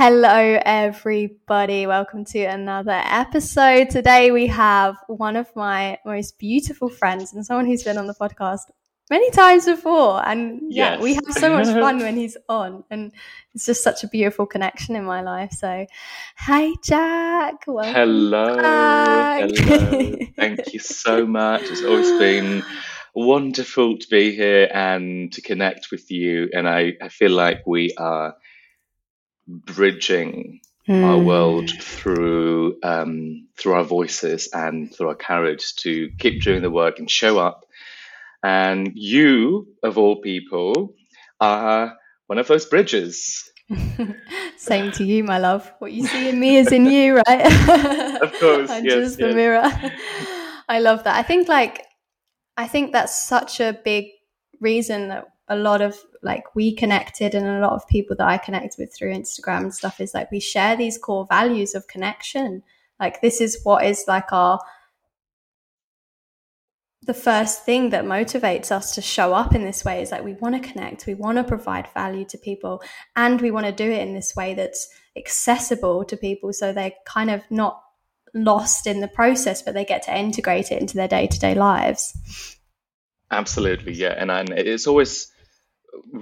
Hello, everybody. Welcome to another episode. Today, we have one of my most beautiful friends and someone who's been on the podcast many times before. And yeah, yes. we have so much fun when he's on. And it's just such a beautiful connection in my life. So, hi, Jack. Welcome hello. Back. Hello. Thank you so much. It's always been wonderful to be here and to connect with you. And I, I feel like we are bridging mm. our world through um, through our voices and through our courage to keep doing the work and show up. And you, of all people, are one of those bridges. Same to you, my love. What you see in me is in you, right? of course. I'm yes, just yes. the mirror. I love that. I think like I think that's such a big reason that a lot of like we connected and a lot of people that I connect with through Instagram and stuff is like we share these core values of connection. Like this is what is like our the first thing that motivates us to show up in this way is like we want to connect, we want to provide value to people, and we want to do it in this way that's accessible to people so they're kind of not lost in the process, but they get to integrate it into their day to day lives. Absolutely, yeah, and, and it's always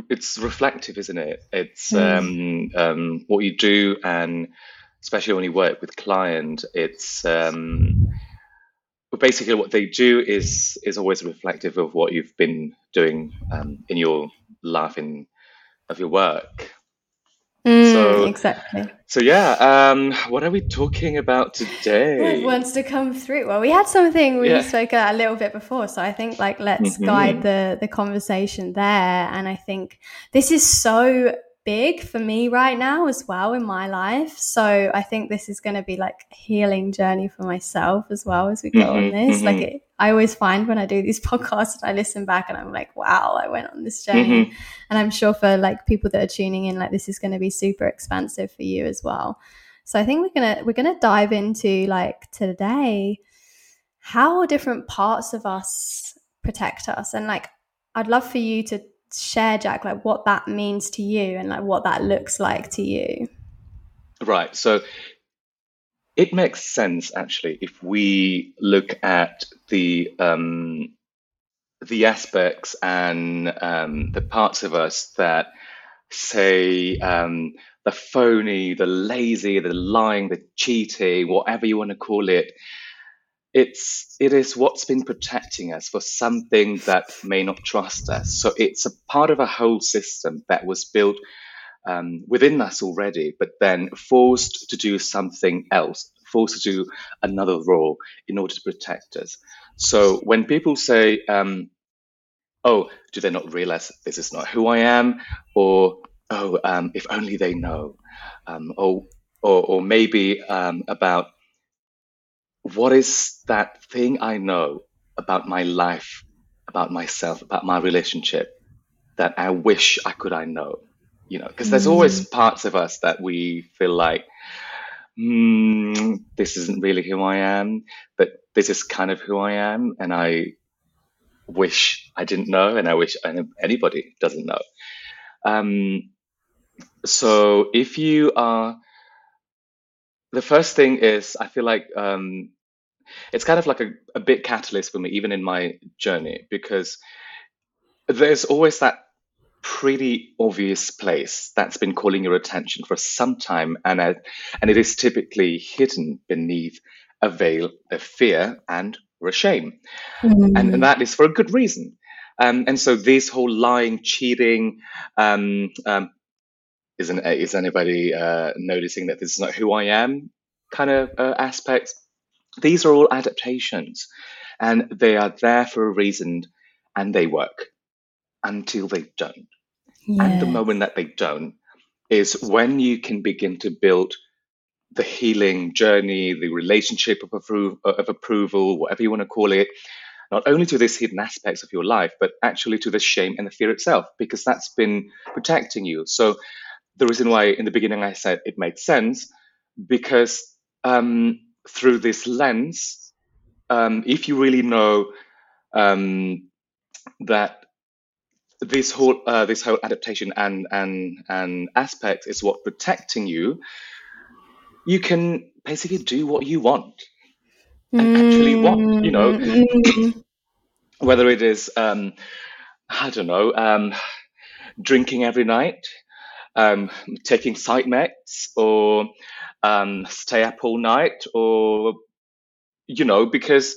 it's reflective, isn't it? It's mm. um, um, what you do, and especially when you work with client, it's um, basically what they do is is always reflective of what you've been doing um, in your life in of your work. Mm, so exactly. So yeah, um, what are we talking about today? What wants to come through? Well, we had something we yeah. spoke a little bit before, so I think like let's mm-hmm. guide the the conversation there. And I think this is so big for me right now as well in my life. So I think this is going to be like a healing journey for myself as well as we go mm-hmm, on this. Mm-hmm. Like it, I always find when I do these podcasts, and I listen back and I'm like, wow, I went on this journey. Mm-hmm. And I'm sure for like people that are tuning in, like this is going to be super expansive for you as well. So I think we're gonna we're gonna dive into like today how different parts of us protect us and like I'd love for you to share jack like what that means to you and like what that looks like to you? Right so it makes sense actually if we look at the um, the aspects and um, the parts of us that say um, the phony, the lazy, the lying, the cheating, whatever you want to call it, it's it is what's been protecting us for something that may not trust us. So it's a part of a whole system that was built um, within us already, but then forced to do something else, forced to do another role in order to protect us. So when people say, um, "Oh, do they not realize this is not who I am?" or "Oh, um, if only they know," um, or, or or maybe um, about what is that thing I know about my life, about myself, about my relationship that I wish I could I know, you know, because there's always mm. parts of us that we feel like, mm, this isn't really who I am, but this is kind of who I am, and I wish I didn't know, and I wish anybody doesn't know. Um, so if you are the first thing is I feel like um, it's kind of like a, a big catalyst for me, even in my journey, because there's always that pretty obvious place that's been calling your attention for some time, and uh, and it is typically hidden beneath a veil of fear and or a shame, mm-hmm. and, and that is for a good reason. Um, and so this whole lying, cheating, um, um, isn't is anybody uh, noticing that this is not who I am kind of uh, aspects? These are all adaptations and they are there for a reason and they work until they don't. Yes. And the moment that they don't is when you can begin to build the healing journey, the relationship of, appro- of approval, whatever you want to call it, not only to these hidden aspects of your life, but actually to the shame and the fear itself, because that's been protecting you. So, the reason why in the beginning I said it made sense, because um, through this lens, um, if you really know um, that this whole uh, this whole adaptation and and and aspect is what protecting you, you can basically do what you want and actually want. You know, mm-hmm. whether it is um, I don't know, um, drinking every night, um, taking psych meds, or um, stay up all night, or you know, because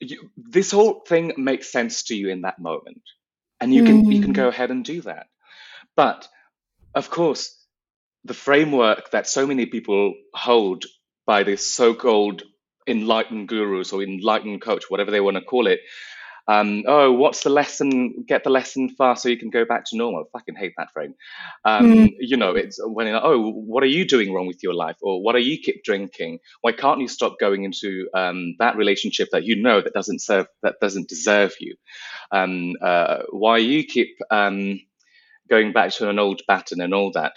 you, this whole thing makes sense to you in that moment, and you can you can go mm. ahead and do that. But of course, the framework that so many people hold by this so-called enlightened gurus or enlightened coach, whatever they want to call it, um, oh, what's the lesson? Get the lesson fast so you can go back to normal. I fucking hate that frame. Um, mm. You know, it's when, oh, what are you doing wrong with your life? Or what are you keep drinking? Why can't you stop going into um, that relationship that you know that doesn't serve, that doesn't deserve you? Um, uh, why you keep um, going back to an old pattern and all that?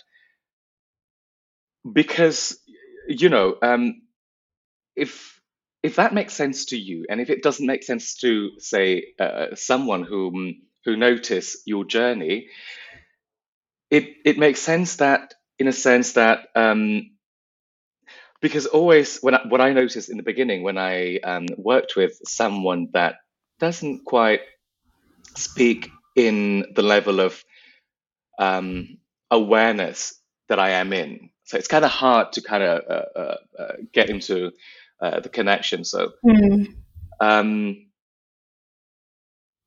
Because, you know, um, if if that makes sense to you, and if it doesn't make sense to say uh, someone who who notice your journey, it it makes sense that in a sense that um, because always when I, what I noticed in the beginning when I um, worked with someone that doesn't quite speak in the level of um, awareness that I am in, so it's kind of hard to kind of uh, uh, uh, get into uh, the connection. So, mm. um,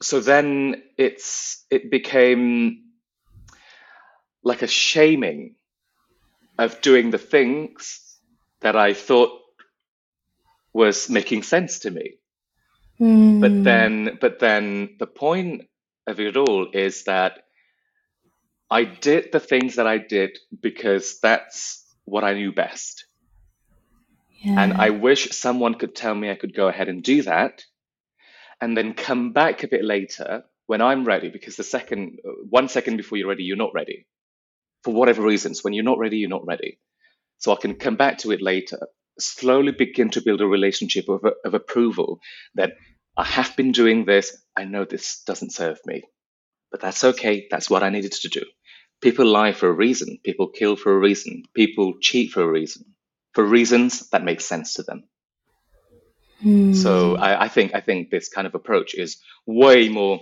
so then it's it became like a shaming of doing the things that I thought was making sense to me. Mm. But then, but then the point of it all is that I did the things that I did because that's what I knew best. And I wish someone could tell me I could go ahead and do that and then come back a bit later when I'm ready, because the second, uh, one second before you're ready, you're not ready for whatever reasons. When you're not ready, you're not ready. So I can come back to it later, slowly begin to build a relationship of, of approval that I have been doing this. I know this doesn't serve me, but that's okay. That's what I needed to do. People lie for a reason. People kill for a reason. People cheat for a reason for reasons that make sense to them. Mm. So I, I, think I think this kind of approach is way more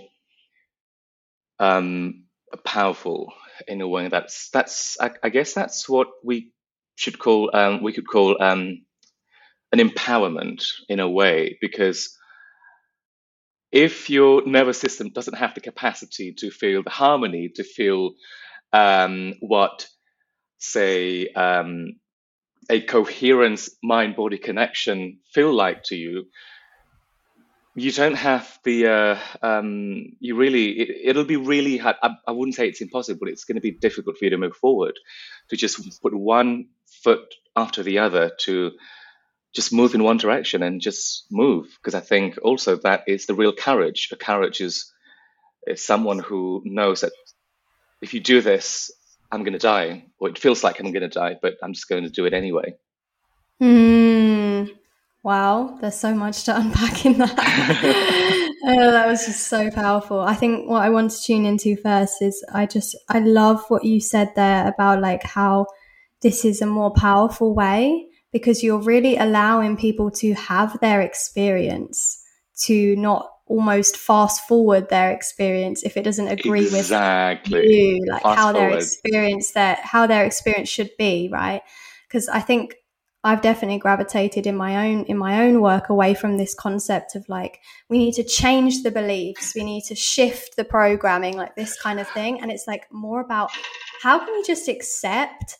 um, powerful in a way that's that's I, I, guess that's what we should call um, we could call um, an empowerment in a way because if your nervous system doesn't have the capacity to feel the harmony to feel um, what say um, a coherent mind body connection feel like to you you don't have the uh, um, you really it, will be really hard I, I, wouldn't say it's impossible but it's going to be difficult for you to move forward to just put one foot after the other to just move in one direction and just move because i think also that is the real courage. A courage is, is someone who knows that if you do this I'm going to die, or it feels like I'm going to die, but I'm just going to do it anyway. Mm, wow, there's so much to unpack in that. oh, that was just so powerful. I think what I want to tune into first is I just, I love what you said there about like how this is a more powerful way because you're really allowing people to have their experience to not almost fast forward their experience if it doesn't agree exactly. with you like fast how their experience that how their experience should be right? Because i think i've definitely gravitated in my own in my own work away from this concept of like we need to change the beliefs we need to shift the programming like this kind of thing. And it's like more about how can we just accept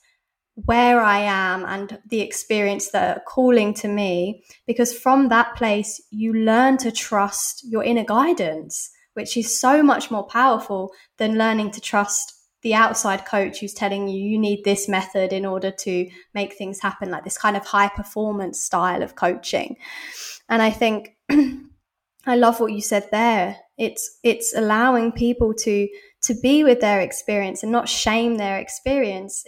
where I am and the experience that are calling to me. Because from that place, you learn to trust your inner guidance, which is so much more powerful than learning to trust the outside coach who's telling you you need this method in order to make things happen, like this kind of high performance style of coaching. And I think I love what you said there. It's it's allowing people to to be with their experience and not shame their experience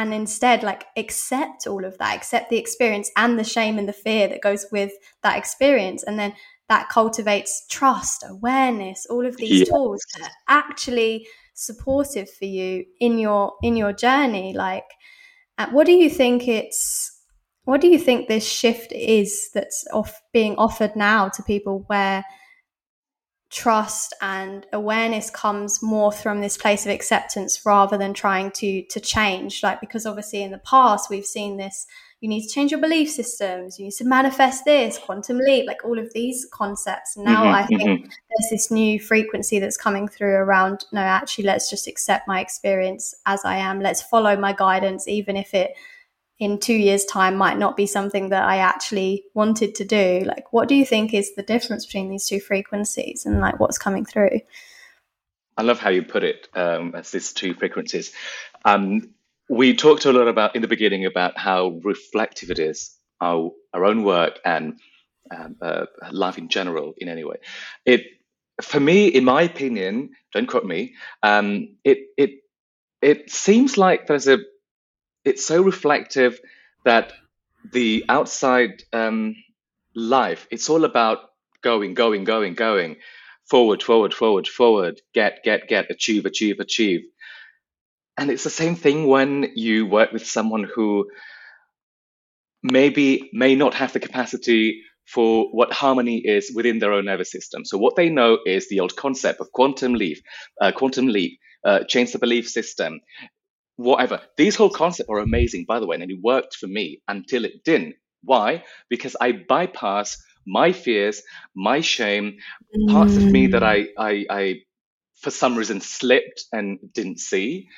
and instead like accept all of that accept the experience and the shame and the fear that goes with that experience and then that cultivates trust, awareness, all of these yes. tools that are actually supportive for you in your in your journey. Like, uh, what do you think it's? What do you think this shift is that's off being offered now to people where trust and awareness comes more from this place of acceptance rather than trying to to change. Like because obviously in the past we've seen this you need to change your belief systems you need to manifest this quantum leap like all of these concepts. Now mm-hmm, i think mm-hmm. there's this new frequency that's coming through around no actually let's just accept my experience as i am. Let's follow my guidance even if it in two years time might not be something that i actually wanted to do. Like what do you think is the difference between these two frequencies and like what's coming through? I love how you put it um, as these two frequencies. Um, we talked a lot about in the beginning about how reflective it is our, our own work and um, uh, life in general in any way. It for me in my opinion don't quote me um, it it it seems like there's a it's so reflective that the outside um, life it's all about going going going going. Forward forward forward forward. Get get get. Achieve achieve achieve. And it's the same thing when you work with someone who maybe may not have the capacity for what harmony is within their own nervous system. So what they know is the old concept of quantum leap, uh, quantum leap, uh, change the belief system, whatever. These whole concepts are amazing, by the way, and it worked for me until it didn't. Why? Because I bypass my fears, my shame, mm. parts of me that I, I, I, for some reason, slipped and didn't see.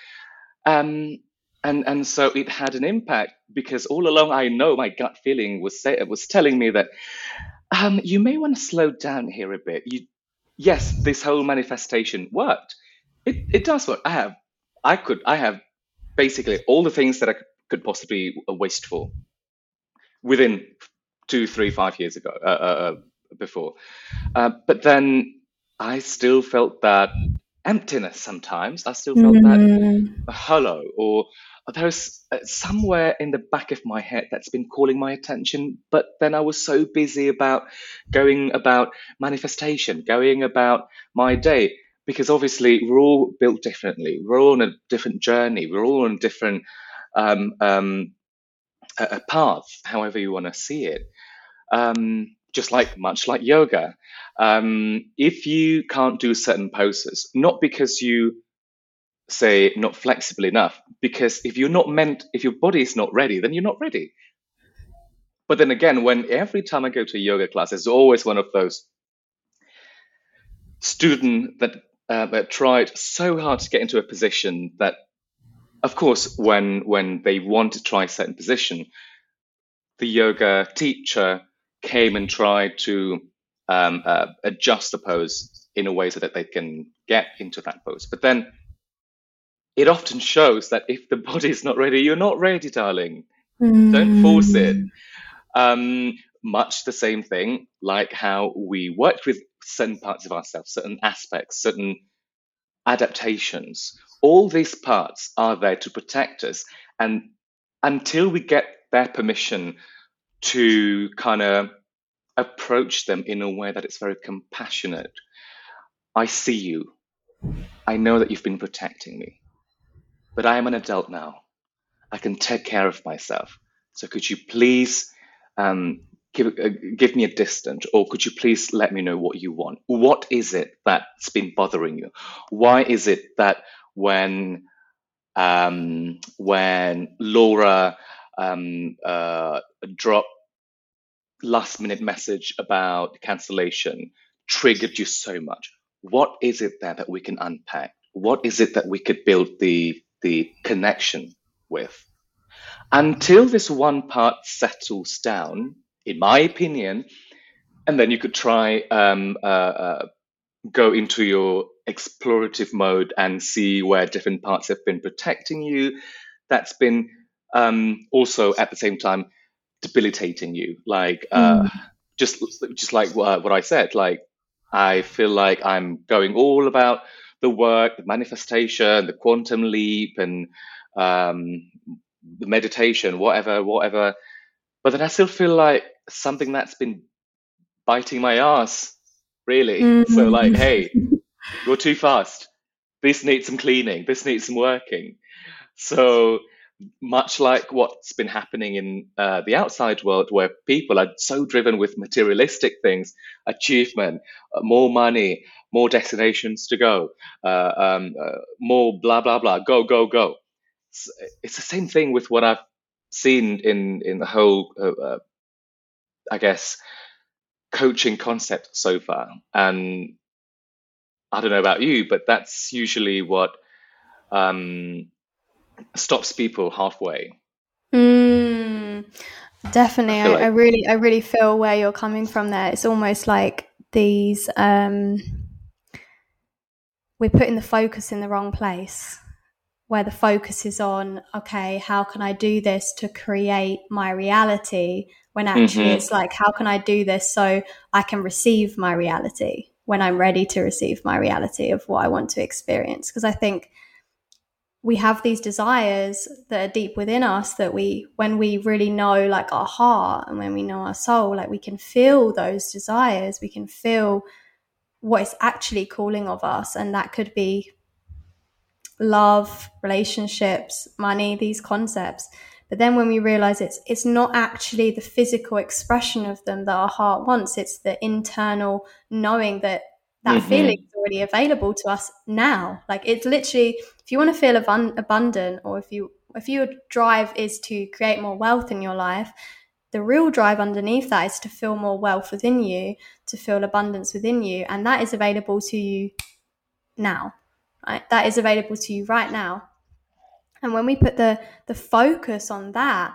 Um, and and so it had an impact because all along I know my gut feeling was say, was telling me that um, you may want to slow down here a bit. You, yes, this whole manifestation worked. It it does work. I have I could I have basically all the things that I could possibly waste for within two, three, five years ago, uh, uh, uh, before. Uh, but then I still felt that emptiness sometimes. I still felt mm. that hollow, or there's uh, somewhere in the back of my head that's been calling my attention. But then I was so busy about going about manifestation, going about my day because obviously we're all built differently. We're all on a different journey. We're all on different um, um, a, path, however you want to see it. Um, just like much like yoga, um, if you can't do certain poses, not because you say not flexible enough, because if you're not meant, if your body is not ready, then you're not ready. But then again, when every time I go to a yoga class, there's always one of those student that uh, that tried so hard to get into a position that, of course, when when they want to try a certain position, the yoga teacher came and tried to um, uh, adjust the pose in a way so that they can get into that pose. But then it often shows that if the body is not ready, you're not ready, darling. Mm. Don't force it. Um, much the same thing, like how we worked with certain parts of ourselves, certain aspects, certain adaptations. All these parts are there to protect us. And until we get their permission to kind of approach them in a way that it's very compassionate, I see you. I know that you've been protecting me, but I am an adult now. I can take care of myself. So could you please um, give, uh, give me a distance or could you please let me know what you want? What is it that's been bothering you? Why is it that when um, when laura um, uh, dropped last minute message about cancellation triggered you so much what is it there that we can unpack? What is it that we could build the the connection with? Until this one part settles down in my opinion. And then you could try um, uh, uh, go into your explorative mode and see where different parts have been protecting you. That's been um, also at the same time debilitating you. Like uh, mm. just just like what, what I said. Like I feel like I'm going all about the work, the manifestation, the quantum leap, and um, the meditation, whatever, whatever. But then I still feel like something that's been biting my ass, really. Mm-hmm. So like, hey, you're too fast. This needs some cleaning. This needs some working. So much like what's been happening in uh, the outside world, where people are so driven with materialistic things, achievement, uh, more money, more destinations to go, uh, um, uh, more blah blah blah, go go go. It's, it's, the same thing with what I've seen in in the whole, uh, uh, I guess, coaching concept so far. And I don't know about you, but that's usually what um, stops people halfway. Mm, definitely, I, like- I, really, I really feel where you're coming from. There, it's almost like these. Um, we're putting the focus in the wrong place where the focus is on okay how can i do this to create my reality? When actually mm-hmm. it's like how can i do this so i can receive my reality when i'm ready to receive my reality of what i want to experience? Because i think we have these desires that are deep within us that we when we really know like our heart and when we know our soul like we can feel those desires. We can feel what is actually calling of us and that could be love relationships money these concepts but then when we realize it's it's not actually the physical expression of them that our heart wants it's the internal knowing that that mm-hmm. feeling is already available to us now like it's literally if you want to feel ab- abundant or if you if your drive is to create more wealth in your life the real drive underneath that is to feel more wealth within you, to feel abundance within you. And that is available to you now. Right? That is available to you right now. And when we put the the focus on that,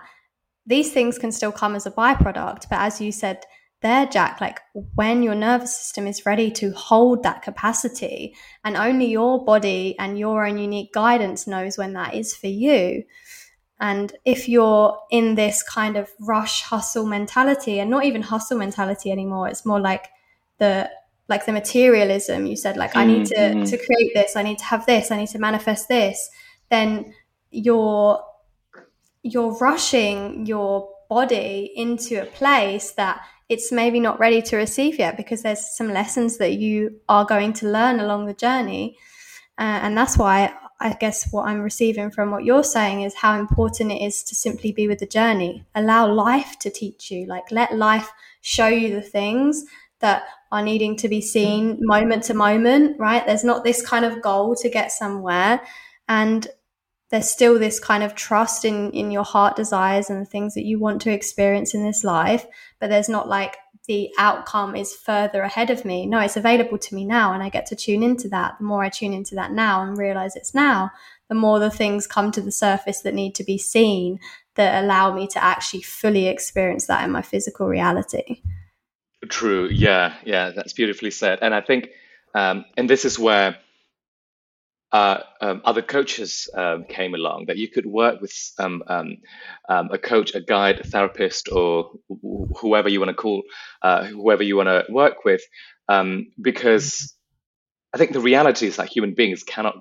these things can still come as a byproduct. But as you said there, Jack, like when your nervous system is ready to hold that capacity, and only your body and your own unique guidance knows when that is for you, and if you're in this kind of rush hustle mentality and not even hustle mentality anymore, it's more like the like the materialism you said like mm-hmm. i need to mm-hmm. to create this i need to have this i need to manifest this then you're you're rushing your body into a place that it's maybe not ready to receive yet because there's some lessons that you are going to learn along the journey uh, and that's why I guess what I'm receiving from what you're saying is how important it is to simply be with the journey. Allow life to teach you, like let life show you the things that are needing to be seen moment to moment, right? There's not this kind of goal to get somewhere. And there's still this kind of trust in, in your heart desires and the things that you want to experience in this life. But there's not like the outcome is further ahead of me. No, it's available to me now, and I get to tune into that. The more I tune into that now and realize it's now, the more the things come to the surface that need to be seen that allow me to actually fully experience that in my physical reality. True. Yeah. Yeah. That's beautifully said. And I think, um, and this is where uh, um, other coaches um, came along that you could work with um, um, um a coach, a guide, a therapist, or wh- whoever you want to call, uh, whoever you want to work with, um, because I think the reality is that human beings cannot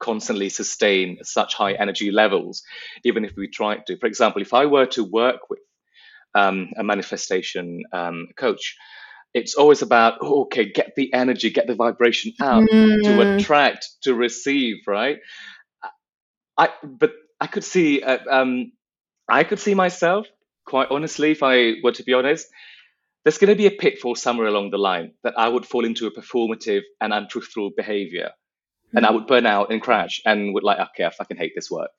constantly sustain such high energy levels, even if we try to. For example, if I were to work with a manifestation coach, it's always about oh, okay get the energy get the vibration out mm. to attract to receive right i but i could see uh, um i could see myself quite honestly if i were to be honest there's going to be a pitfall somewhere along the line that i would fall into a performative and untruthful behavior mm. and i would burn out and crash and would like okay i fucking hate this work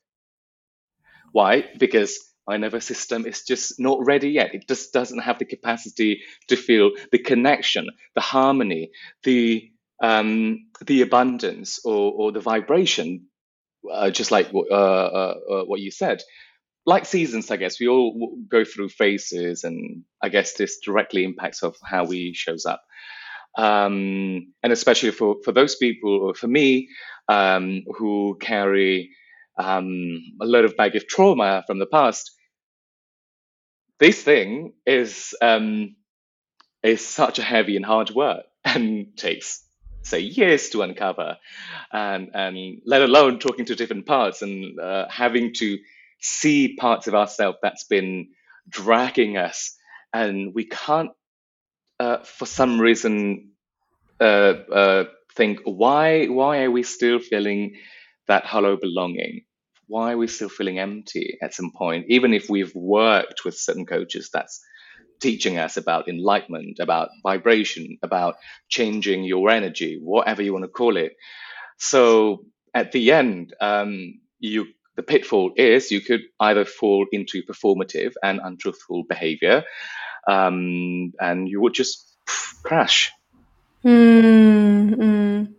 why because my nervous system is just not ready yet. It just doesn't have the capacity to feel the connection, the harmony, the um, the abundance or, or the vibration, uh, just like uh, uh, uh, what you said. Like seasons, I guess we all go through phases, and I guess this directly impacts of how we shows up. Um, and especially for for those people, or for me, um, who carry um, a lot of baggage trauma from the past, this thing is um, is such a heavy and hard work and takes say years to uncover and and let alone talking to different parts and uh, having to see parts of ourselves that's been dragging us and we can't uh, for some reason, uh, uh, think why why are we still feeling that hollow belonging? Why are we still feeling empty at some point? Even if we've worked with certain coaches that's teaching us about enlightenment, about vibration, about changing your energy, whatever you want to call it. So at the end, um, you the pitfall is you could either fall into performative and untruthful behavior, um, and you would just crash. Mm,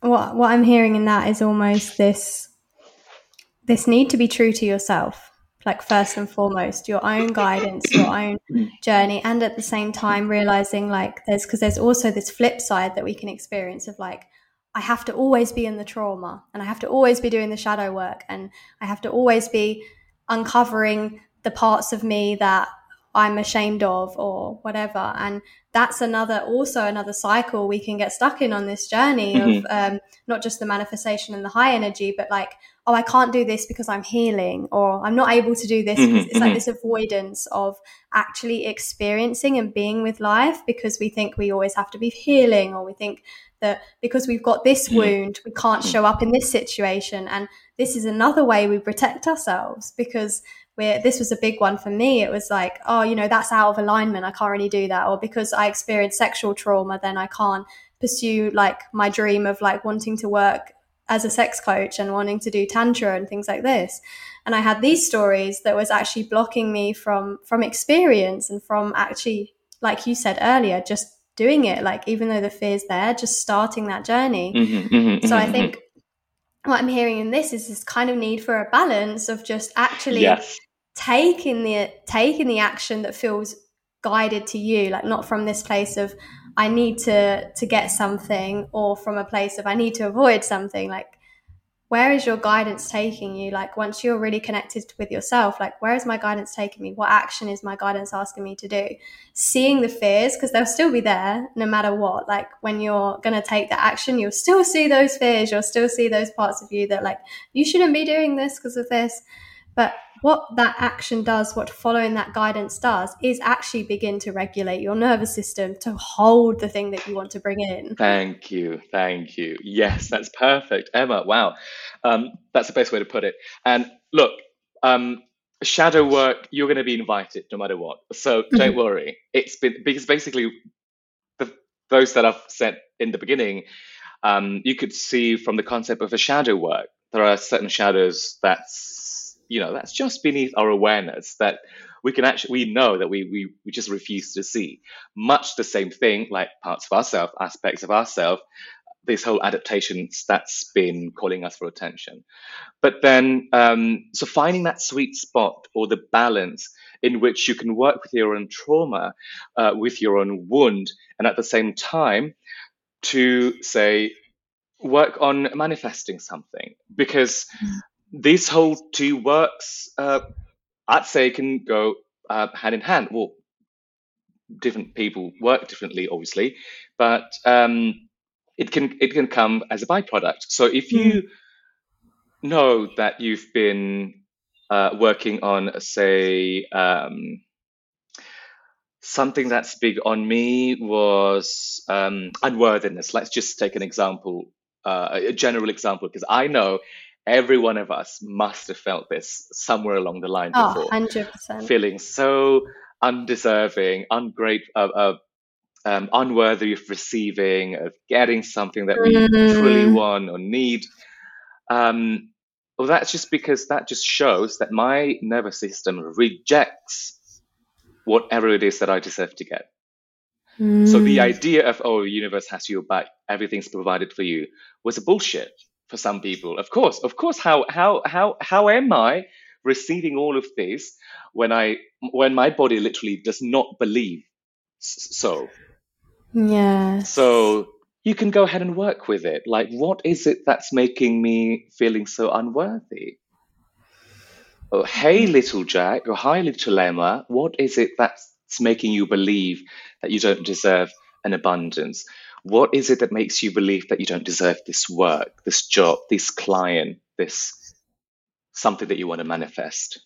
What what I'm hearing in that is almost this this need to be true to yourself like first and foremost your own guidance your own journey and at the same time realizing like there's because there's also this flip side that we can experience of like i have to always be in the trauma and i have to always be doing the shadow work and i have to always be uncovering the parts of me that i'm ashamed of or whatever and that's another also another cycle we can get stuck in on this journey mm-hmm. of um, not just the manifestation and the high energy but like oh i can't do this because i'm healing or i'm not able to do this mm-hmm, it's mm-hmm. like this avoidance of actually experiencing and being with life because we think we always have to be healing or we think that because we've got this mm-hmm. wound we can't mm-hmm. show up in this situation and this is another way we protect ourselves because where this was a big one for me. It was like, oh, you know, that's out of alignment. I can't really do that. Or because I experienced sexual trauma, then I can't pursue like my dream of like wanting to work as a sex coach and wanting to do tantra and things like this. And I had these stories that was actually blocking me from from experience and from actually, like you said earlier, just doing it. Like even though the fear's there, just starting that journey. Mm-hmm, mm-hmm, so mm-hmm. I think what I'm hearing in this is this kind of need for a balance of just actually yes taking the taking the action that feels guided to you like not from this place of i need to to get something or from a place of i need to avoid something. Like where is your guidance taking you? Like once you're really connected with yourself like where is my guidance taking me? What action is my guidance asking me to do? Seeing the fears because they'll still be there no matter what. Like when you're going to take the action you'll still see those fears you'll still see those parts of you that like you shouldn't be doing this because of this. But what that action does, what following that guidance does, is actually begin to regulate your nervous system to hold the thing that you want to bring in. Thank you. Thank you. Yes, that's perfect. Emma, wow. Um, that's the best way to put it. And look, um, shadow work, you're going to be invited no matter what. So don't mm-hmm. worry. It's been because basically, the, those that I've said in the beginning, um, you could see from the concept of a shadow work, there are certain shadows that's you know that's just beneath our awareness that we can actually we know that we we, we just refuse to see. Much the same thing like parts of ourselves aspects of ourselves this whole adaptation that's been calling us for attention. But then um, so finding that sweet spot or the balance in which you can work with your own trauma uh, with your own wound and at the same time to say work on manifesting something. Because mm these whole two works, uh, I'd say, can go uh, hand in hand. Well, different people work differently, obviously, but um, it can it can come as a byproduct. So if you mm. know that you've been uh, working on, say, um, something that's big on me was um, unworthiness. Let's just take an example, uh, a general example, because I know every one of us must have felt this somewhere along the line oh, before. 100%. Feeling so undeserving, ungrateful, uh, uh, um, unworthy of receiving, of getting something that we mm. truly want or need. Um, well, that's just because that just shows that my nervous system rejects whatever it is that I deserve to get. Mm. So the mm. idea of, oh, the universe has your back, everything's provided for you, was a bullshit for some people. Of course, of course. How how how how am I receiving all of this when I when my body literally does not believe so? Yeah. So you can go ahead and work with it. Like, what is it that's making me feeling so unworthy? Oh, hey, little Jack, or hi, little Emma, what is it that's making you believe that you don't deserve an abundance? What is it that makes you believe that you don't deserve this work, this job, this client, this something that you want to manifest?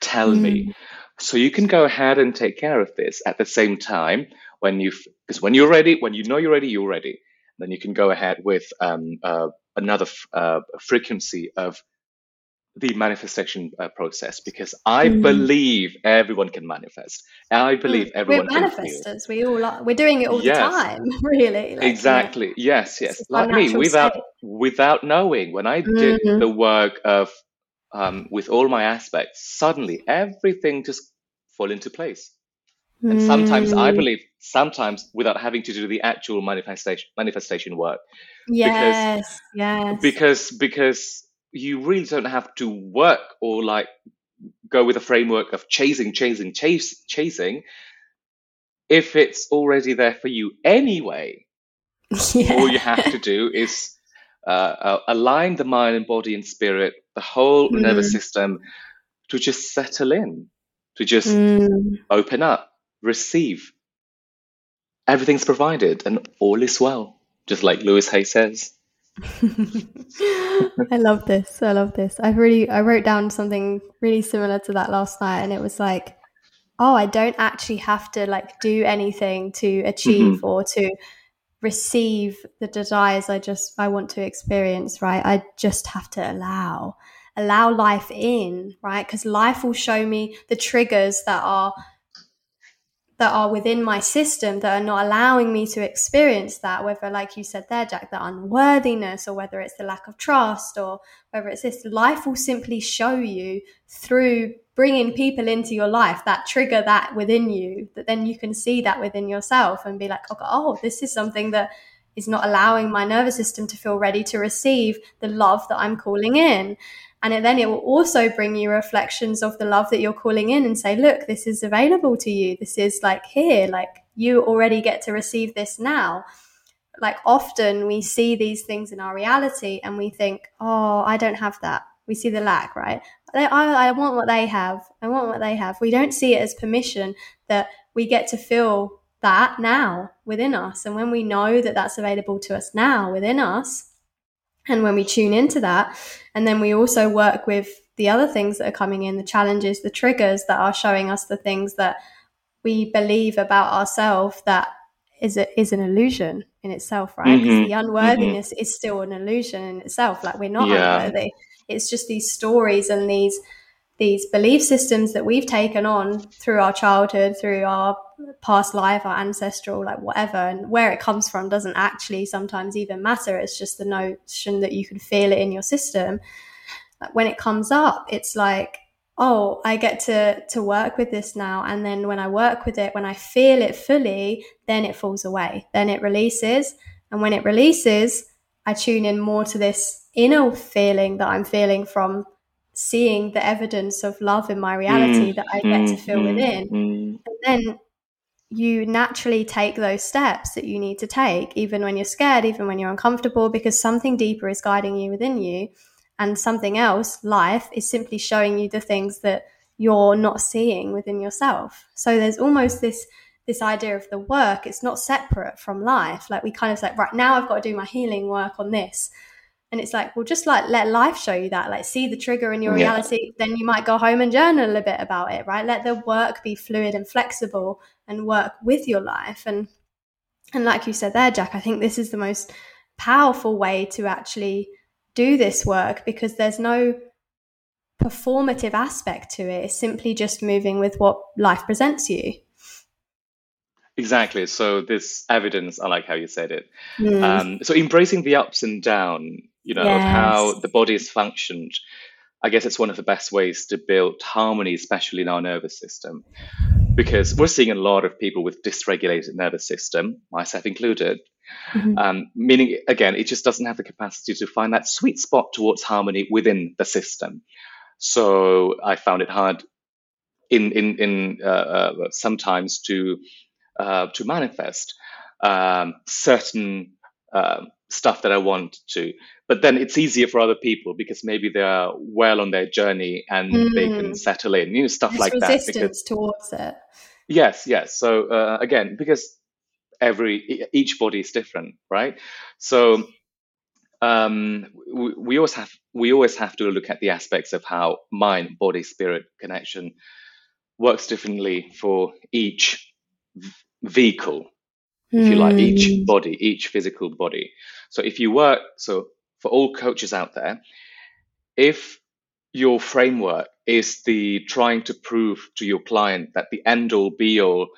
Tell mm. me. So you can go ahead and take care of this at the same time when you because when you're ready, when you know you're ready, you're ready. Then you can go ahead with um, uh, another f- uh, frequency of the manifestation uh, process because I mm. believe everyone can manifest. I mm. believe everyone we're manifestors. We all are. We're doing it all yes. the time, really. Like, exactly. You know, yes. Yes. Like me, without state. without knowing. When I did mm-hmm. the work of um, with all my aspects, suddenly everything just fall into place. And sometimes I mm. believe, sometimes without having to do the actual manifestation manifestation work. Yes. Because, yes. Because because you really don't have to work or like go with a framework of chasing, chasing, chase, chasing. If it's already there for you anyway, yeah. all you have to do is uh, uh, align the mind and body and spirit, the whole mm. nervous system, to just settle in, to just mm. open up, receive. Everything's provided and all is well, just like Louise Hay says. I love this. I love this. I've really I wrote down something really similar to that last night and it was like, oh, I don't actually have to like do anything to achieve mm-hmm. or to receive the desires I just I want to experience, right? I just have to allow allow life in, right? Because life will show me the triggers that are that are within my system that are not allowing me to experience that, whether, like you said there, Jack, the unworthiness, or whether it's the lack of trust, or whether it's this, life will simply show you through bringing people into your life that trigger that within you, that then you can see that within yourself and be like, okay, oh, this is something that is not allowing my nervous system to feel ready to receive the love that I'm calling in. And then it will also bring you reflections of the love that you're calling in and say, look, this is available to you. This is like here, like you already get to receive this now. Like often we see these things in our reality and we think, oh, I don't have that. We see the lack, right? I, I want what they have. I want what they have. We don't see it as permission that we get to feel that now within us. And when we know that that's available to us now within us, and when we tune into that, and then we also work with the other things that are coming in, the challenges, the triggers that are showing us the things that we believe about ourselves that is a, is an illusion in itself, right? Mm-hmm. The unworthiness mm-hmm. is still an illusion in itself. Like we're not yeah. unworthy. It's just these stories and these these belief systems that we've taken on through our childhood, through our past life, our ancestral, like whatever, and where it comes from doesn't actually sometimes even matter. It's just the notion that you can feel it in your system. Like when it comes up, it's like, oh, I get to to work with this now, and then when I work with it, when I feel it fully, then it falls away, then it releases, and when it releases, I tune in more to this inner feeling that I'm feeling from seeing the evidence of love in my reality mm, that I get mm, to feel mm, within. Mm. And then you naturally take those steps that you need to take, even when you're scared, even when you're uncomfortable, because something deeper is guiding you within you. And something else, life, is simply showing you the things that you're not seeing within yourself. So there's almost this this idea of the work, it's not separate from life. Like we kind of say, right now I've got to do my healing work on this and it's like well just like let life show you that like see the trigger in your yeah. reality then you might go home and journal a bit about it right let the work be fluid and flexible and work with your life and and like you said there jack i think this is the most powerful way to actually do this work because there's no performative aspect to it it's simply just moving with what life presents you Exactly. So this evidence, I like how you said it. Mm. Um, so embracing the ups and down you know, yes. of how the body has functioned. I guess it's one of the best ways to build harmony, especially in our nervous system, because we're seeing a lot of people with dysregulated nervous system, myself included. Mm-hmm. Um, meaning, again, it just doesn't have the capacity to find that sweet spot towards harmony within the system. So I found it hard in in in uh, uh, sometimes to uh, to manifest um, certain uh, stuff that I want to. But then it's easier for other people because maybe they are well on their journey and mm. they can mm. settle in, you know, stuff There's like resistance that. Resistance towards it. Yes, yes. So uh, again, because every each body is different, right? So um, we, we always have we always have to look at the aspects of how mind, body, spirit connection works differently for each vehicle, if you like, each hmm. body, each physical body. So if you work, so for all coaches out there, if your framework is the trying to prove to your client that the end all be all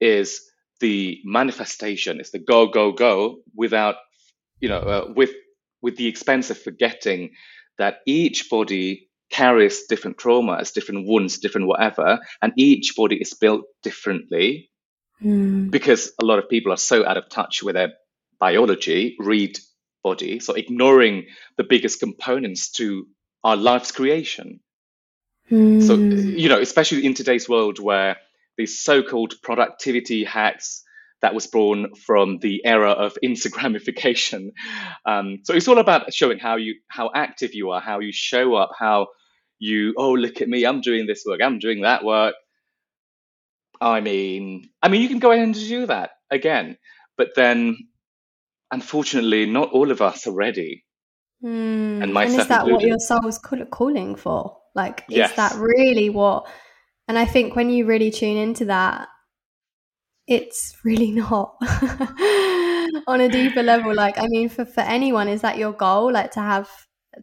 is the manifestation, is the go go go without you know uh, with with the expense of forgetting that each body carries different traumas, different wounds, different whatever, and each body is built differently mm. because a lot of people are so out of touch with their biology, read body, so ignoring the biggest components to our life's creation. Mm. So, you know, especially in today's world where these so called productivity hacks that was born from the era of Instagramification. Um, so it's all about showing how you how active you are, how you show up, how you oh look at me, I'm doing this work, I'm doing that work. I mean, I mean, you can go ahead and do that again, but then, unfortunately, not all of us are ready. Mm. And, and is that included. what your soul is calling for? Like, is yes. that really what? And I think when you really tune into that, it's really not on a deeper level. Like, I mean, for for anyone, is that your goal? Like to have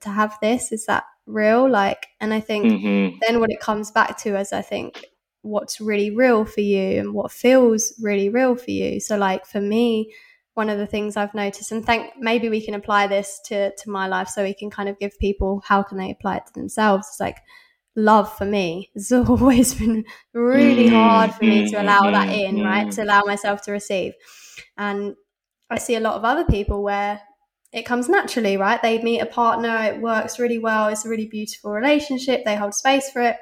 to have this? Is that real? Like, and I think mm-hmm. then what it comes back to is I think what's really real for you and what feels really real for you. So, like for me, one of the things I've noticed, and think maybe we can apply this to to my life, so we can kind of give people how can they apply it to themselves. It's like love for me. It's always been really mm-hmm. hard for me to mm-hmm. allow that in, mm-hmm. right? To allow myself to receive. And I see a lot of other people where it comes naturally, right? They meet a partner, it works really well, it's a really beautiful relationship, they hold space for it.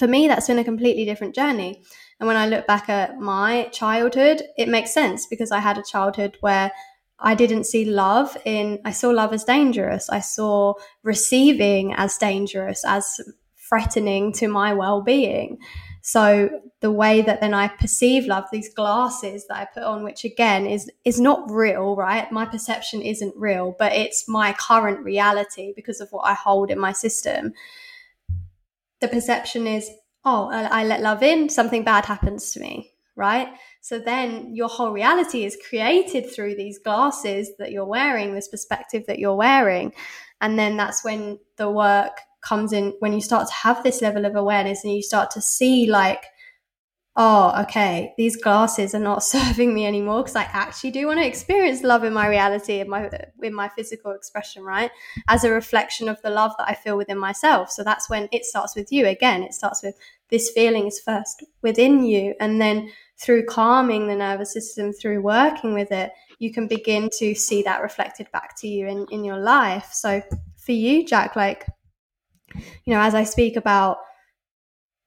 For me, that's been a completely different journey. And when I look back at my childhood, it makes sense because I had a childhood where I didn't see love in, I saw love as dangerous. I saw receiving as dangerous, as threatening to my well-being so the way that then i perceive love these glasses that i put on which again is is not real right my perception isn't real but it's my current reality because of what i hold in my system the perception is oh i let love in something bad happens to me right? So then your whole reality is created through these glasses that you're wearing this perspective that you're wearing. And then that's when the work comes in when you start to have this level of awareness and you start to see like oh okay these glasses are not serving me anymore because i actually do want to experience love in my reality in my in my physical expression right? As a reflection of the love that i feel within myself. So that's when it starts with you again. It starts with this feeling is first within you and then through calming the nervous system through working with it you can begin to see that reflected back to you in, in your life. So for you jack like you know, as I speak about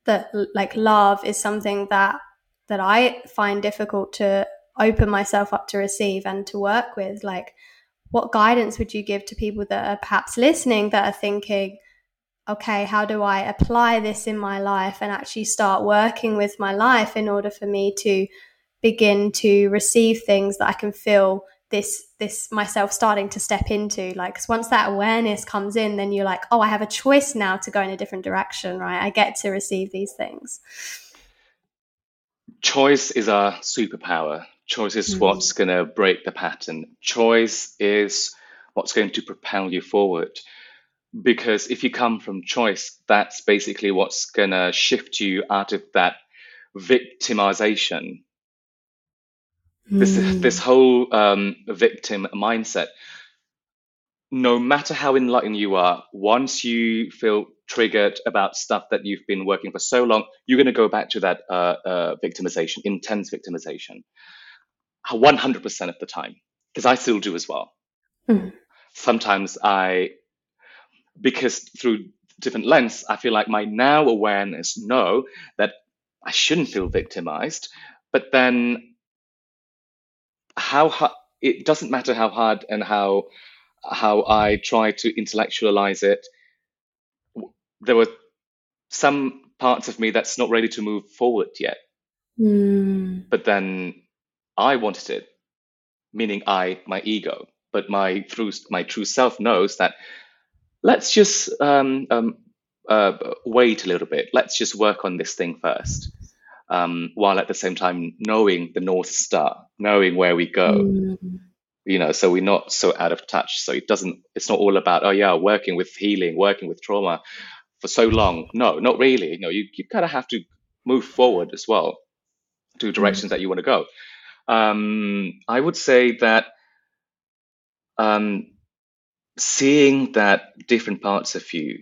that, like love is something that that I find difficult to open myself up to receive and to work with. Like, what guidance would you give to people that are perhaps listening that are thinking, okay, how do I apply this in my life and actually start working with my life in order for me to begin to receive things that I can feel this this myself starting to step into like cause once that awareness comes in then you're like oh i have a choice now to go in a different direction right? I get to receive these things. Choice is our superpower. Choice is mm. what's going to break the pattern. Choice is what's going to propel you forward. Because if you come from choice that's basically what's going to shift you out of that victimization this mm. this whole um, victim mindset. No matter how enlightened you are, once you feel triggered about stuff that you've been working for so long, you're going to go back to that uh, uh, victimization, intense victimization, 100% of the time, because I still do as well. Mm. Sometimes I, because through different lens, I feel like my now awareness know that I shouldn't feel victimized, but then how it doesn't matter how hard and how how I try to intellectualize it. There were some parts of me that's not ready to move forward yet. Mm. But then I wanted it, meaning I, my ego. but my through my true self knows that let's just um, um, uh, wait a little bit. Let's just work on this thing first, um, while at the same time knowing the north star, knowing where we go. Mm. You know, so we're not so out of touch. So it doesn't. It's not all about oh yeah, working with healing, working with trauma for so long. No, not really. You know, you you kind of have to move forward as well to mm. directions mm. that you want to go. Um, I would say that um, seeing that different parts of you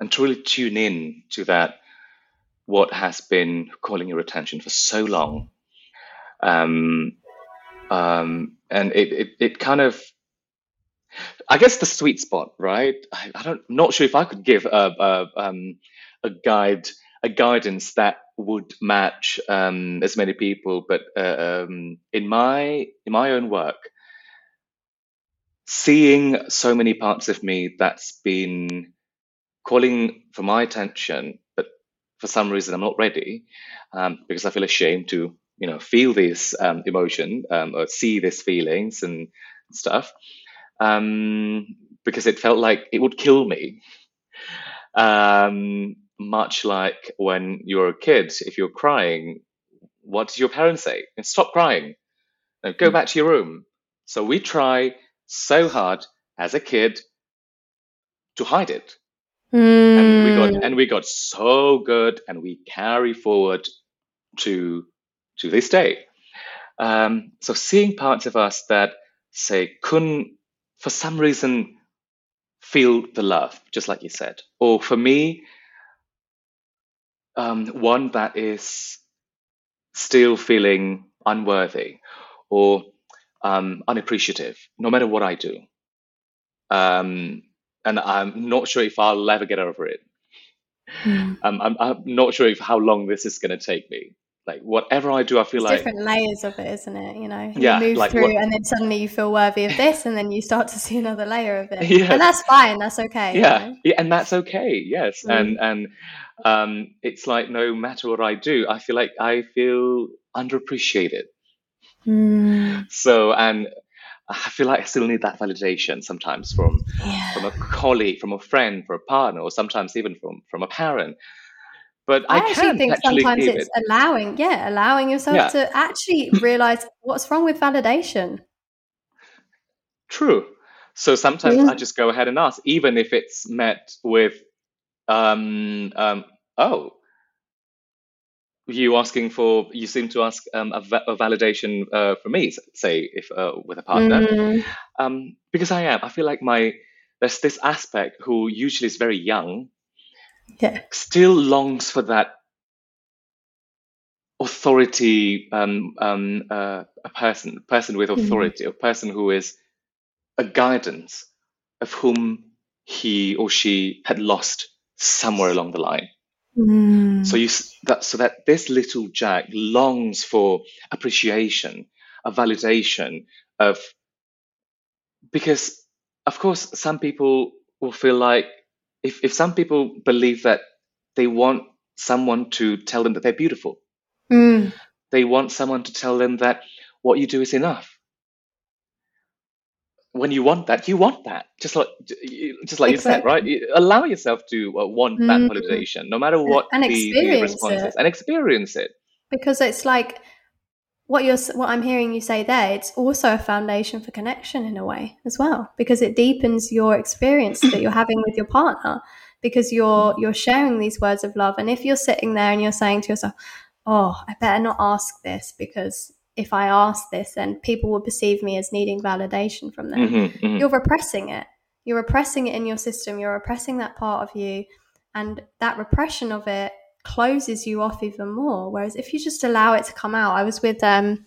and truly tune in to that what has been calling your attention for so long. Um, um, and it, it, it kind of i guess the sweet spot right? I, I don't not sure if i could give a, a, um, a guide a guidance that would match um, as many people but uh, um, in my in my own work seeing so many parts of me that's been calling for my attention, for some reason I'm not ready um, because I feel ashamed to, you know, feel this um, emotion um, or see these feelings and stuff um, because it felt like it would kill me. Um, much like when you're a kid, if you're crying, what does your parents say? Stop crying. Now go hmm. back to your room. So we try so hard as a kid to hide it. Mm. And we got hmm. and we got so good and we carry forward to to this day. Um, so seeing parts of us that say couldn't for some reason feel the love, just like you said. Or for me, um, one that is still feeling unworthy or um, unappreciative, no matter what I do. Um, and I'm not sure if I'll ever get over it. Mm. Um, I'm, I'm, not sure if how long this is going to take me. Like whatever I do, I feel like different layers of it, isn't it? You know, you yeah, move like through, what, and then suddenly you feel worthy of this, and then you start to see another layer of it. Yeah. and that's fine. That's okay. Yeah, you know? yeah, and that's okay. Yes, mm. and and um, it's like no matter what I do, I feel like I feel underappreciated. Mm. So, and I feel like I still need that validation sometimes from yeah. from a colleague, from a friend, from a partner, or sometimes even from from a parent. But I, I actually think actually sometimes it's it. allowing, yeah, allowing yourself yeah. to actually realize what's wrong with validation. True. So sometimes yeah. I just go ahead and ask, even if it's met with, um, um, oh, you asking for you seem to ask um, a, va- a, validation uh, for me say if uh, with a partner mm. um, because i am i feel like my there's this aspect who usually is very young yeah. still longs for that authority um, um, uh, a person person with mm-hmm. authority mm. a person who is a guidance of whom he or she had lost somewhere along the line Mm. So you that so that this little Jack longs for appreciation, a validation of because of course some people will feel like if, if some people believe that they want someone to tell them that they're beautiful. Mm. They want someone to tell them that what you do is enough when you want that, you want that. Just like just like exactly. you said, right? You allow yourself to uh, want mm. that mm-hmm. validation, no matter what and the, the response it. is, and experience it. Because it's like what you're what I'm hearing you say there. It's also a foundation for connection in a way as well, because it deepens your experience that you're having with your partner. Because you're you're sharing these words of love, and if you're sitting there and you're saying to yourself, "Oh, I better not ask this because if I ask this, then people will perceive me as needing validation from them. Mm-hmm, mm-hmm. You're repressing it. You're repressing it in your system. You're repressing that part of you. And that repression of it closes you off even more. Whereas if you just allow it to come out, I was with um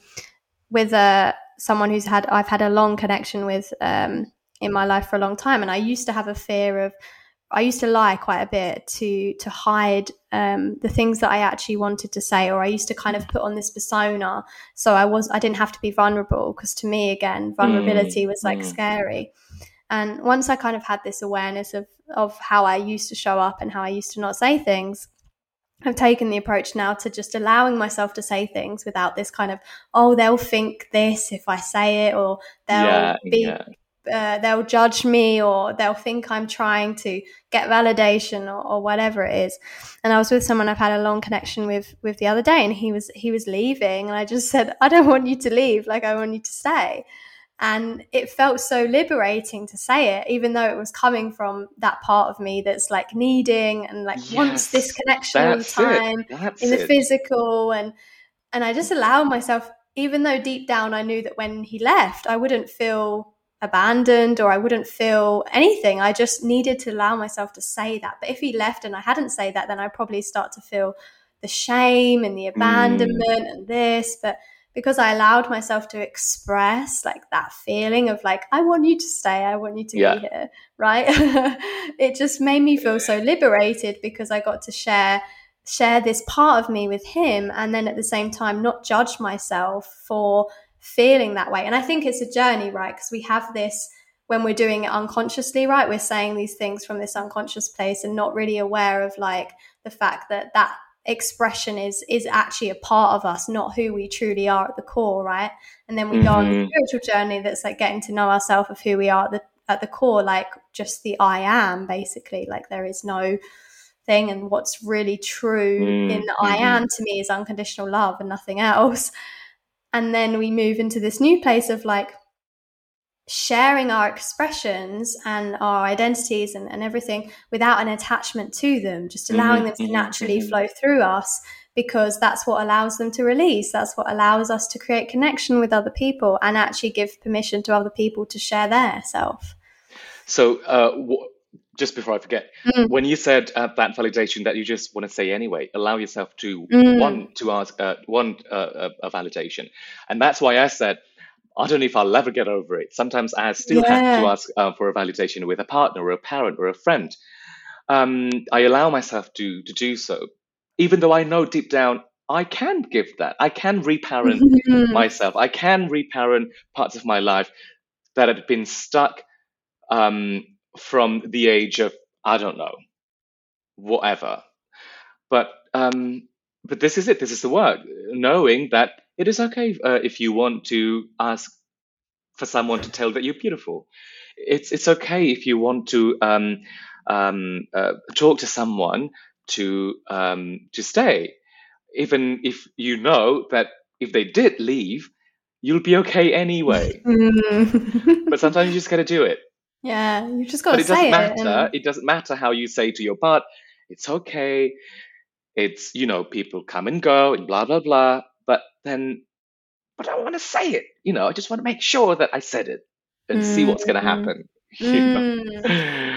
with uh someone who's had I've had a long connection with um in my life for a long time. And I used to have a fear of I used to lie quite a bit to to hide um, the things that I actually wanted to say, or I used to kind of put on this persona, so I was I didn't have to be vulnerable because to me again vulnerability mm, was like mm. scary. And once I kind of had this awareness of of how I used to show up and how I used to not say things, I've taken the approach now to just allowing myself to say things without this kind of, oh, they'll think this if I say it, or they'll yeah, be, yeah. Uh, they'll judge me, or they'll think I'm trying to get validation, or, or, whatever it is. And I was with someone I've had a long connection with with the other day, and he was he was leaving, and I just said, I don't want you to leave, like I want you to stay. And it felt so liberating to say it, even though it was coming from that part of me that's like needing and like yes, wants this connection all the time in the it. physical. And and I just allowed myself, even though deep down I knew that when he left, I wouldn't feel abandoned or I wouldn't feel anything. I just needed to allow myself to say that. But if he left and I hadn't say that, then I'd probably start to feel the shame and the mm. abandonment mm. and this. But because I allowed myself to express like that feeling of like, I want you to stay, I want you to yeah. be here, right? it just made me feel so liberated because I got to share share this part of me with him and then at the same time not judge myself for feeling that way. And I think it's a journey, right? Because we have this when we're doing it unconsciously, right? We're saying these things from this unconscious place and not really aware of like the fact that that expression is is actually a part of us not who we truly are at the core right and then we mm-hmm. go on the mm-hmm. spiritual journey that's like getting to know ourselves of who we are at the at the core like just the i am basically like there is no thing and what's really true mm-hmm. in the i am to me is unconditional love and nothing else and then we move into this new place of like sharing our expressions and our identities and, and everything without an attachment to them, just mm-hmm, allowing mm-hmm, them to mm-hmm, naturally mm-hmm. flow through us because that's what allows them to release. That's what allows us to create connection with other people and actually give permission to other people to share their self. So, uh, w- just before I forget, mm. when you said uh, that validation that you just want to say anyway, allow yourself to mm. want to ask uh, want uh, a validation, and that's why I said I don't know if I'll ever get over it. Sometimes I still yeah. have to ask uh, for a validation with a partner or a parent or a friend. Um, I allow myself to to do so, even though I know deep down I can give that. I can reparent myself. I can reparent parts of my life that had been stuck um, from the age of I don't know, whatever. But um, but this is it. This is the work. Knowing that it is okay uh, if you want to ask for someone to tell that you're beautiful. It's it's okay if you want to um, um, uh, talk to someone to um, to stay, even if you know that if they did leave, you'll be okay anyway. but sometimes you just got to do it. Yeah, you just got to say it. But it doesn't matter. And... It doesn't matter how you say to your part, it's okay. It's you know people come and go and blah blah blah but then but I want to say it. You know, I just want to make sure that I said it and mm. see what's going to mm. happen. Mm.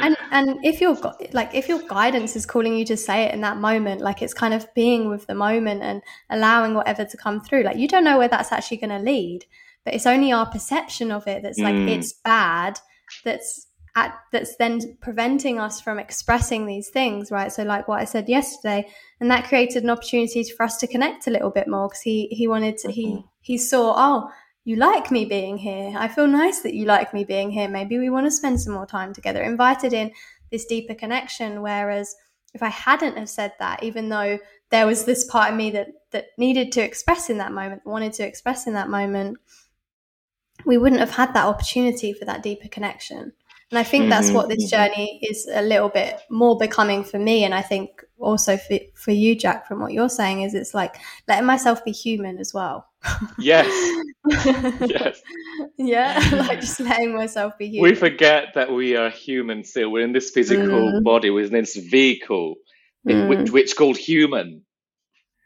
and and if your like if your guidance is calling you to say it in that moment, like it's kind of being with the moment and allowing whatever to come through. Like you don't know where that's actually going to lead, but it's only our perception of it that's like mm. it's bad. That's at, that's then preventing us from expressing these things, right? So, like what I said yesterday, and that created an opportunity for us to connect a little bit more because he he wanted to he mm-hmm. he saw oh you like me being here i feel nice that you like me being here maybe we want to spend some more time together invited in this deeper connection whereas if i hadn't have said that even though there was this part of me that that needed to express in that moment wanted to express in that moment we wouldn't have had that opportunity for that deeper connection and I think that's what this mm-hmm. journey is a little bit more becoming for me. And I think also for, for you, Jack, from what you're saying, is it's like letting myself be human as well. Yes. yes. Yeah. Like just letting myself be human. We forget that we are human still. We're in this physical mm. body, we're in this vehicle, mm. which, which called human.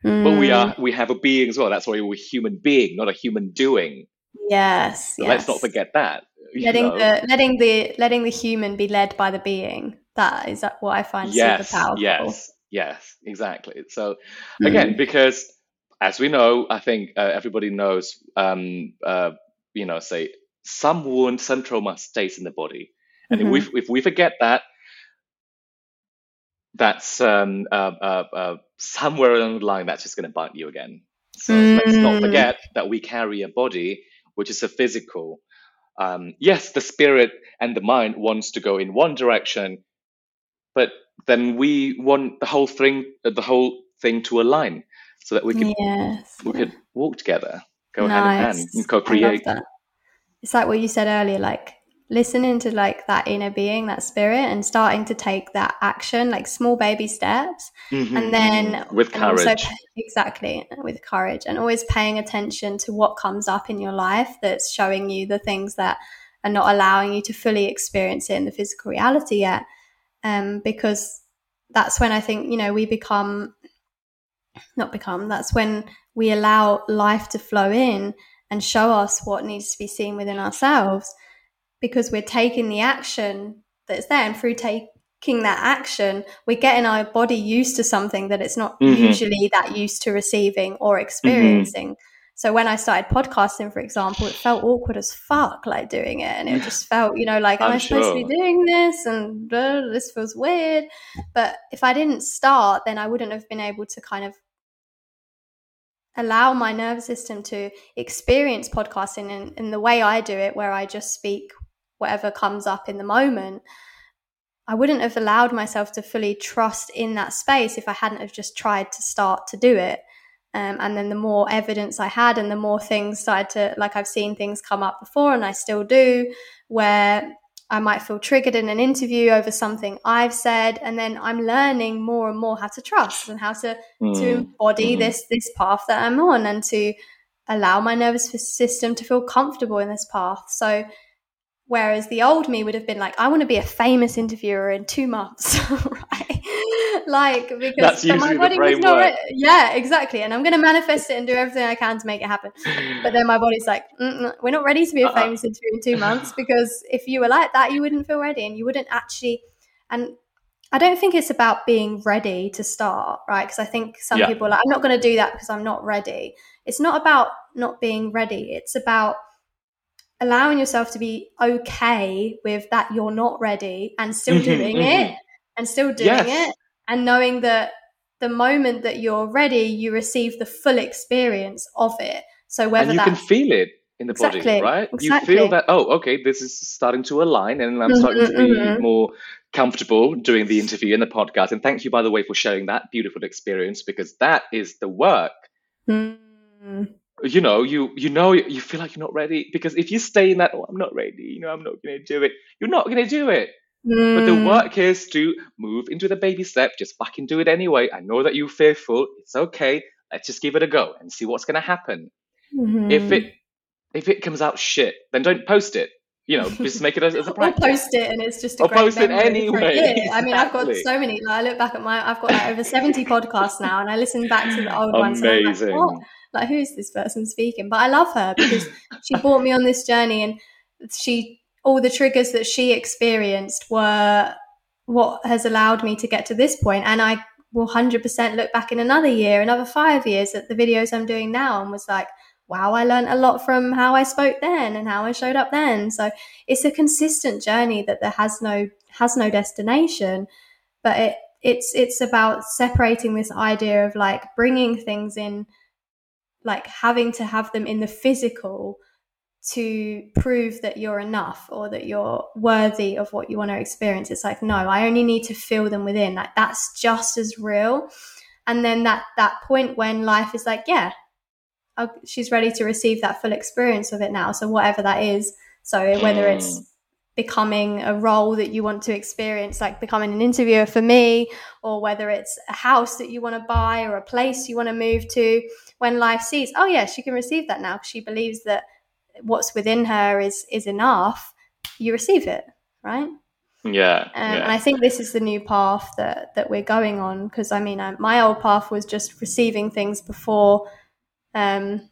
Mm. But we are mm. we have a being as well. That's why we're a human being, not a human doing. Yes, yes. Let's not forget that letting know? the letting the letting the human be led by the being that is what i find yes, super powerful yes yes exactly so mm. again because as we know i think uh, everybody knows um uh, you know say some wound some trauma stays in the body and mm-hmm. if we if we forget that that's um uh, uh, uh somewhere along the line that's just going to bite you again so mm. let's not mm. forget that we carry a body which is a physical um, yes, the spirit and the mind wants to go in one direction, but then we want the whole thing, the whole thing to align so that we could yes. we could walk together, go nice. hand in hand, and co-create. It's like what you said earlier, like listening to like that inner being, that spirit, and starting to take that action, like small baby steps, mm-hmm. and then with courage, also, exactly with courage, and always paying attention to what comes up in your life that's showing you the things that are not allowing you to fully experience it in the physical reality yet, um, because that's when I think you know we become, not become. That's when we allow life to flow in and show us what needs to be seen within ourselves because we're taking the action that's there and through taking that action we're getting our body used to something that it's not mm-hmm. usually that used to receiving or experiencing mm-hmm. so when i started podcasting for example it felt awkward as fuck like doing it and it just felt you know like am I'm i supposed sure. to be doing this and uh, this feels weird but if i didn't start then i wouldn't have been able to kind of allow my nervous system to experience podcasting in, in the way I do it, where I just speak whatever comes up in the moment, I wouldn't have allowed myself to fully trust in that space if I hadn't have just tried to start to do it. Um, and then the more evidence I had, and the more things started to like I've seen things come up before, and I still do, where I might feel triggered in an interview over something I've said, and then I'm learning more and more how to trust and how to mm. to embody mm. this this path that I'm on, and to allow my nervous system to feel comfortable in this path. So Whereas the old me would have been like, I want to be a famous interviewer in two months, right? like because my body was not ready. Yeah, exactly. And I'm going to manifest it and do everything I can to make it happen. But then my body's like, mm, mm, we're not ready to be a uh-uh. famous interviewer in two months because if you were like that, you wouldn't feel ready and you wouldn't actually. And I don't think it's about being ready to start, right? Because I think some yeah. people are like, I'm not going to do that because I'm not ready. It's not about not being ready. It's about allowing yourself to be okay with that you're not ready and still mm-hmm, doing mm-hmm. it and still doing yes. it and knowing that the moment that you're ready you receive the full experience of it so whether and you that, can feel it in the exactly, body right exactly. you feel that oh okay this is starting to align and i'm starting mm-hmm, to be mm-hmm. more comfortable doing the interview and the podcast and thank you by the way for sharing that beautiful experience because that is the work mm you know you you know you feel like you're not ready because if you stay in that oh i'm not ready you know i'm not going to do it you're not going to do it mm. but the mm. work is to move into the baby step just fucking do it anyway i know that you're fearful it's okay let's just give it a go and see what's going to happen mm-hmm. if it if it comes out shit then don't post it you know, just make it as, as a practice. or post it, and it's just a or great post it anyway. Exactly. I mean, I've got so many. Like, I look back at my, I've got like over seventy podcasts now, and I listen back to the old Amazing. ones. I'm like, who's this person speaking? But i love her because she brought me on this journey and she all the triggers that she experienced were what has allowed me to get to this point. And i will 100% look back in another year another five years at the videos i'm doing now and was like wow i learned a lot from how i spoke then and how i showed up then. So it's a consistent journey that there has no has no destination but it it's it's about separating this idea of like bringing things in like having to have them in the physical to prove that you're enough or that you're worthy of what you want to experience. It's like, no, I only need to feel them within. Like that's just as real. And then that that point when life is like, yeah, I'll, she's ready to receive that full experience of it now. So whatever that is. So whether it's mm. Becoming a role that you want to experience, like becoming an interviewer for me, or whether it's a house that you want to buy or a place you want to move to, when life sees, oh yeah, she can receive that now because she believes that what's within her is is enough, you receive it, right? Yeah, um, yeah. And I think this is the new path that that we're going on because I mean, uh, my old path was just receiving things before. Um,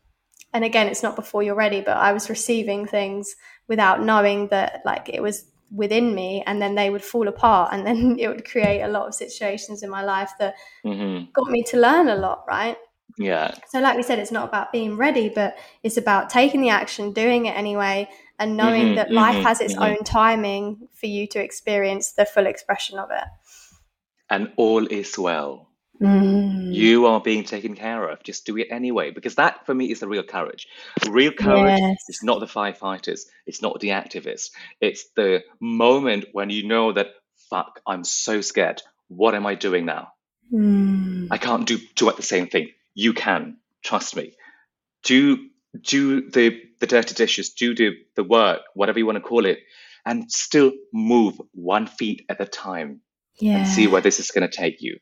and again, it's not before you're ready, but I was receiving things without knowing that like it was within me and then they would fall apart and then it would create a lot of situations in my life that mm-hmm. got me to learn a lot right yeah. So, like we said, it's not about being ready, but it's about taking the action, doing it anyway, and knowing mm-hmm, that life mm-hmm, has its mm-hmm. own timing for you to experience the full expression of it. And all is well. Mm. You are being taken care of. Just do it anyway, because that for me is the real courage. Real courage yes. is not the firefighters, it's not the activists. It's the moment when you know that, fuck, I'm so scared. What am I doing now? Mm. I can't do two at the same thing. You can, trust me. Do do the the dirty dishes, do the the work, whatever you want to call it, and still move one feet at a time yeah. and see where this is going to take you.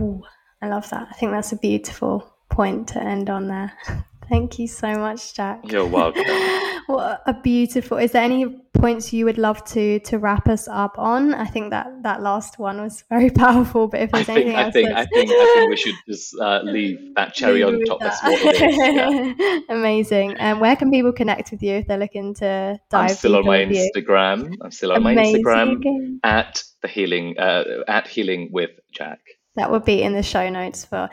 Ooh, I love that. I think that's a beautiful point to end on there. Thank you so much, Jack. You're welcome. what a beautiful. Is there any points you would love to to wrap us up on? I think that that last one was very powerful. But if there's I think, anything I else, think, I think, I think we should just uh, leave that cherry on top. That's what it is. Yeah. Amazing. And um, where can people connect with you if they're looking to dive? I'm still on my Instagram. I'm still on Amazing. my Instagram at the healing uh, at healing with Jack. That would be in the show notes for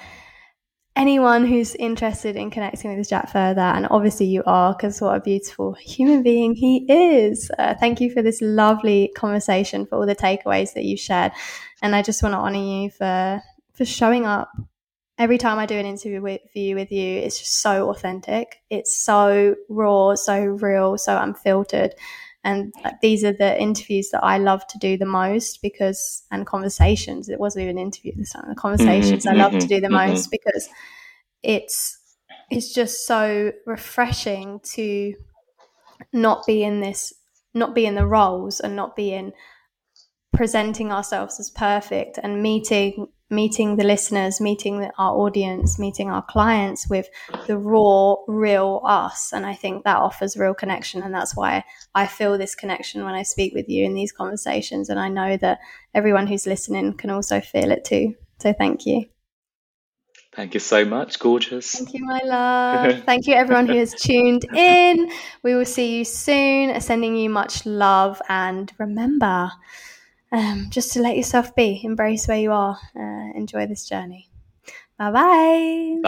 anyone who's interested in connecting with Jack further, and obviously you are, because what a beautiful human being he is. Uh, thank you for this lovely conversation, for all the takeaways that you shared, and I just want to honor you for for showing up. Every time I do an interview with you, with you, it's just so authentic. It's so raw, so real, so unfiltered. And these are the interviews that I love to do the most because, and conversations, it wasn't even an interview this time, the conversations mm-hmm, I love mm-hmm, to do the mm-hmm. most because it's, it's just so refreshing to not be in this, not be in the roles and not be in presenting ourselves as perfect and meeting meeting the listeners, meeting the, our audience, meeting our clients with the raw, real us. And I think that offers real connection. And that's why I feel this connection when I speak with you in these conversations. And I know that everyone who's listening can also feel it too. So thank you. Thank you so much. Gorgeous. Thank you, my love. Thank you, everyone who has tuned in. We will see you soon. Sending you much love. And remember, um, just to let yourself be, embrace where you are, uh, enjoy this journey. Bye-bye.